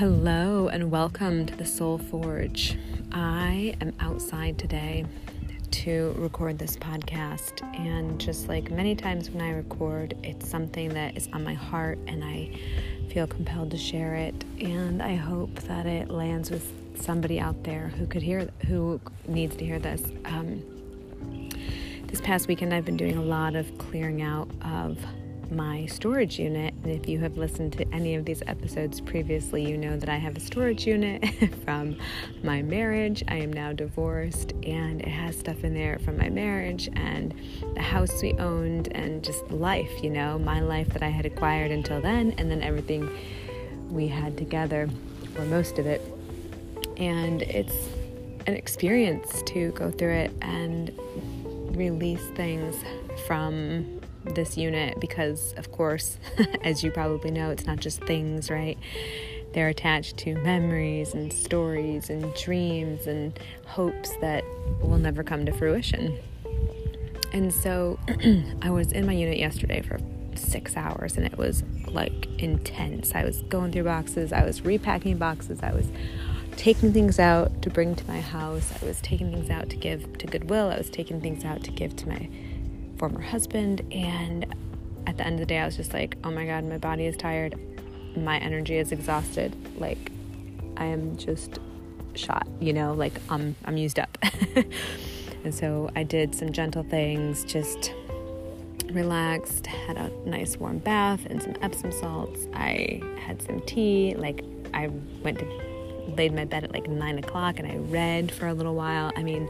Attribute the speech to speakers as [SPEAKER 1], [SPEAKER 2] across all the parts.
[SPEAKER 1] Hello and welcome to the Soul Forge. I am outside today to record this podcast, and just like many times when I record, it's something that is on my heart, and I feel compelled to share it. And I hope that it lands with somebody out there who could hear, who needs to hear this. Um, this past weekend, I've been doing a lot of clearing out of my storage unit. And if you have listened to any of these episodes previously, you know that I have a storage unit from my marriage. I am now divorced, and it has stuff in there from my marriage and the house we owned, and just life, you know, my life that I had acquired until then, and then everything we had together, or most of it. And it's an experience to go through it and release things from this unit because, of course, as you probably know, it's not just things, right? They're attached to memories and stories and dreams and hopes that will never come to fruition. And so I was in my unit yesterday for six hours and it was like intense. I was going through boxes, I was repacking boxes, I was taking things out to bring to my house, I was taking things out to give to Goodwill, I was taking things out to give to my former husband. And at the end of the day, I was just like, oh my God, my body is tired. My energy is exhausted. Like, I am just shot, you know, like I'm, I'm used up. and so I did some gentle things, just relaxed, had a nice warm bath and some Epsom salts. I had some tea. Like, I went to laid my bed at like nine o'clock and I read for a little while. I mean,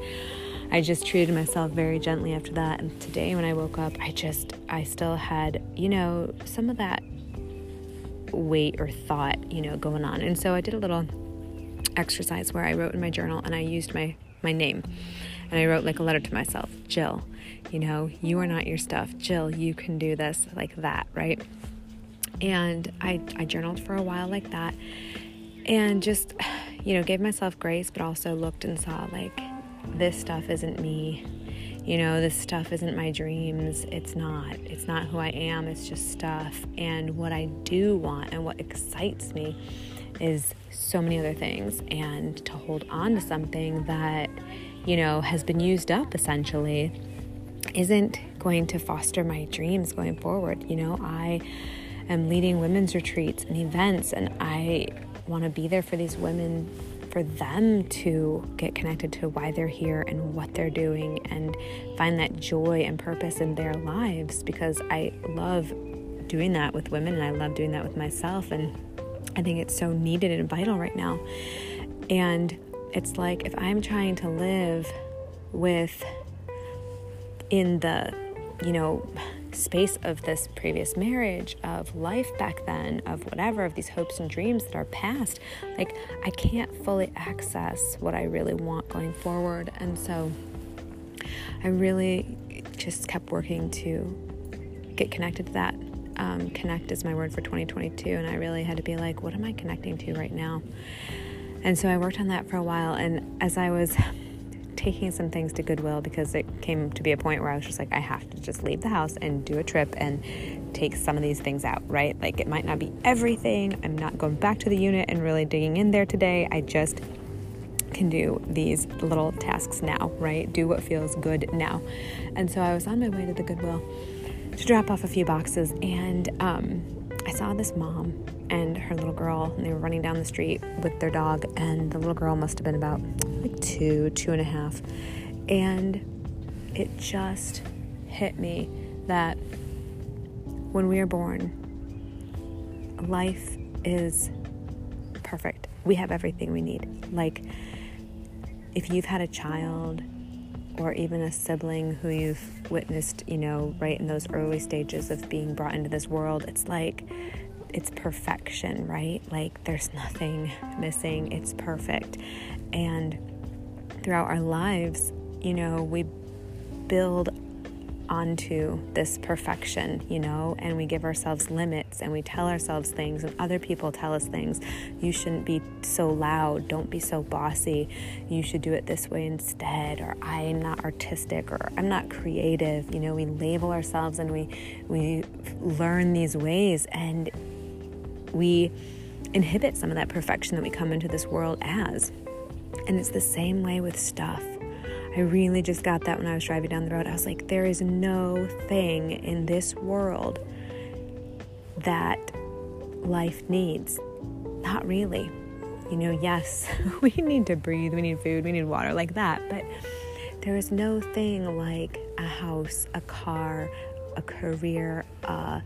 [SPEAKER 1] I just treated myself very gently after that. And today, when I woke up, I just, I still had, you know, some of that weight or thought, you know, going on. And so I did a little exercise where I wrote in my journal and I used my, my name. And I wrote like a letter to myself Jill, you know, you are not your stuff. Jill, you can do this, like that, right? And I, I journaled for a while like that and just, you know, gave myself grace, but also looked and saw like, this stuff isn't me. You know, this stuff isn't my dreams. It's not. It's not who I am. It's just stuff. And what I do want and what excites me is so many other things. And to hold on to something that, you know, has been used up essentially isn't going to foster my dreams going forward. You know, I am leading women's retreats and events, and I want to be there for these women for them to get connected to why they're here and what they're doing and find that joy and purpose in their lives because I love doing that with women and I love doing that with myself and I think it's so needed and vital right now. And it's like if I'm trying to live with in the you know space of this previous marriage, of life back then, of whatever, of these hopes and dreams that are past, like I can't fully access what I really want going forward. And so I really just kept working to get connected to that. Um, connect is my word for 2022. And I really had to be like, what am I connecting to right now? And so I worked on that for a while. And as I was taking some things to Goodwill because it came to be a point where I was just like, I have to just leave the house and do a trip and take some of these things out, right? Like it might not be everything. I'm not going back to the unit and really digging in there today. I just can do these little tasks now, right? Do what feels good now. And so I was on my way to the Goodwill to drop off a few boxes and um, I saw this mom and her little girl, and they were running down the street with their dog, and the little girl must have been about like two, two and a half. And it just hit me that when we are born, life is perfect. We have everything we need. Like, if you've had a child or even a sibling who you've witnessed, you know, right in those early stages of being brought into this world, it's like it's perfection, right? Like there's nothing missing. It's perfect. And throughout our lives, you know, we build onto this perfection, you know, and we give ourselves limits and we tell ourselves things, and other people tell us things. You shouldn't be so loud. Don't be so bossy. You should do it this way instead. Or I'm not artistic or I'm not creative. You know, we label ourselves and we we learn these ways and we inhibit some of that perfection that we come into this world as. And it's the same way with stuff. I really just got that when I was driving down the road. I was like, there is no thing in this world that life needs. Not really. You know, yes, we need to breathe, we need food, we need water, like that. But there is no thing like a house, a car, a career, uh,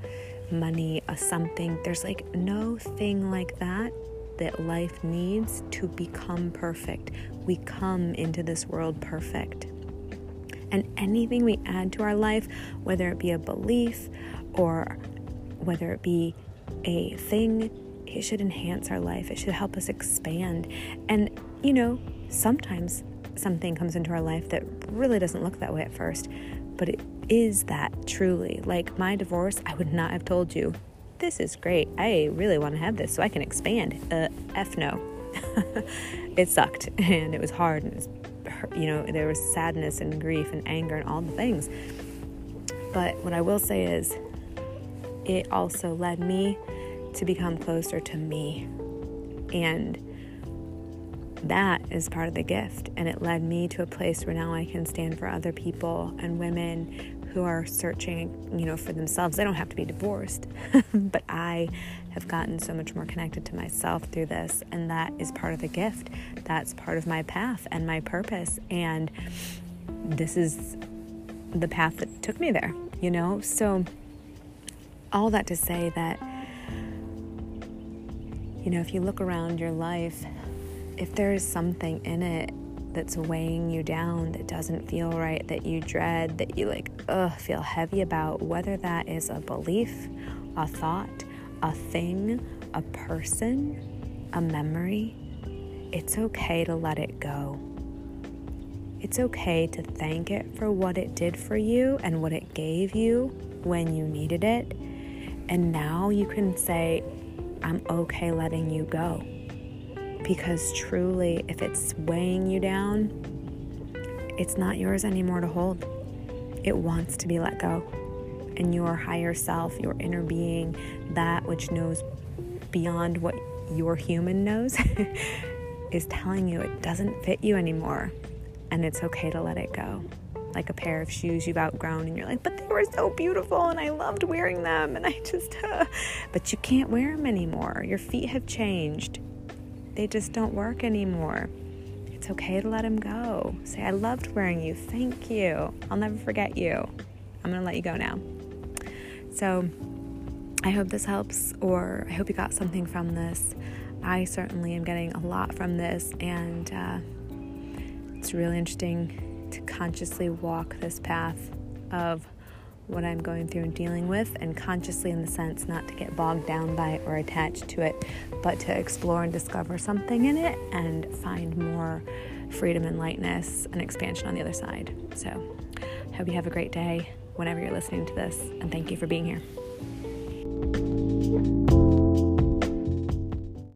[SPEAKER 1] money, a something. There's like no thing like that that life needs to become perfect. We come into this world perfect. And anything we add to our life, whether it be a belief or whether it be a thing, it should enhance our life. It should help us expand. And, you know, sometimes something comes into our life that really doesn't look that way at first, but it is that truly. Like my divorce, I would not have told you, this is great. I really want to have this so I can expand. Uh, F no. it sucked and it was hard and was, you know, there was sadness and grief and anger and all the things. But what I will say is, it also led me to become closer to me. And that is part of the gift. And it led me to a place where now I can stand for other people and women who are searching, you know, for themselves. They don't have to be divorced, but I have gotten so much more connected to myself through this. And that is part of the gift. That's part of my path and my purpose. And this is the path that took me there, you know? So, all that to say that, you know, if you look around your life if there is something in it that's weighing you down, that doesn't feel right, that you dread, that you like, ugh, feel heavy about, whether that is a belief, a thought, a thing, a person, a memory, it's okay to let it go. It's okay to thank it for what it did for you and what it gave you when you needed it. And now you can say, I'm okay letting you go. Because truly, if it's weighing you down, it's not yours anymore to hold. It wants to be let go. And your higher self, your inner being, that which knows beyond what your human knows, is telling you it doesn't fit you anymore. And it's okay to let it go. Like a pair of shoes you've outgrown, and you're like, but they were so beautiful, and I loved wearing them, and I just, uh, but you can't wear them anymore. Your feet have changed they just don't work anymore. It's okay to let them go. Say, I loved wearing you. Thank you. I'll never forget you. I'm going to let you go now. So, I hope this helps, or I hope you got something from this. I certainly am getting a lot from this, and uh, it's really interesting to consciously walk this path of what I'm going through and dealing with, and consciously in the sense not to get bogged down by it or attached to it, but to explore and discover something in it and find more freedom and lightness and expansion on the other side. So, I hope you have a great day whenever you're listening to this, and thank you for being here.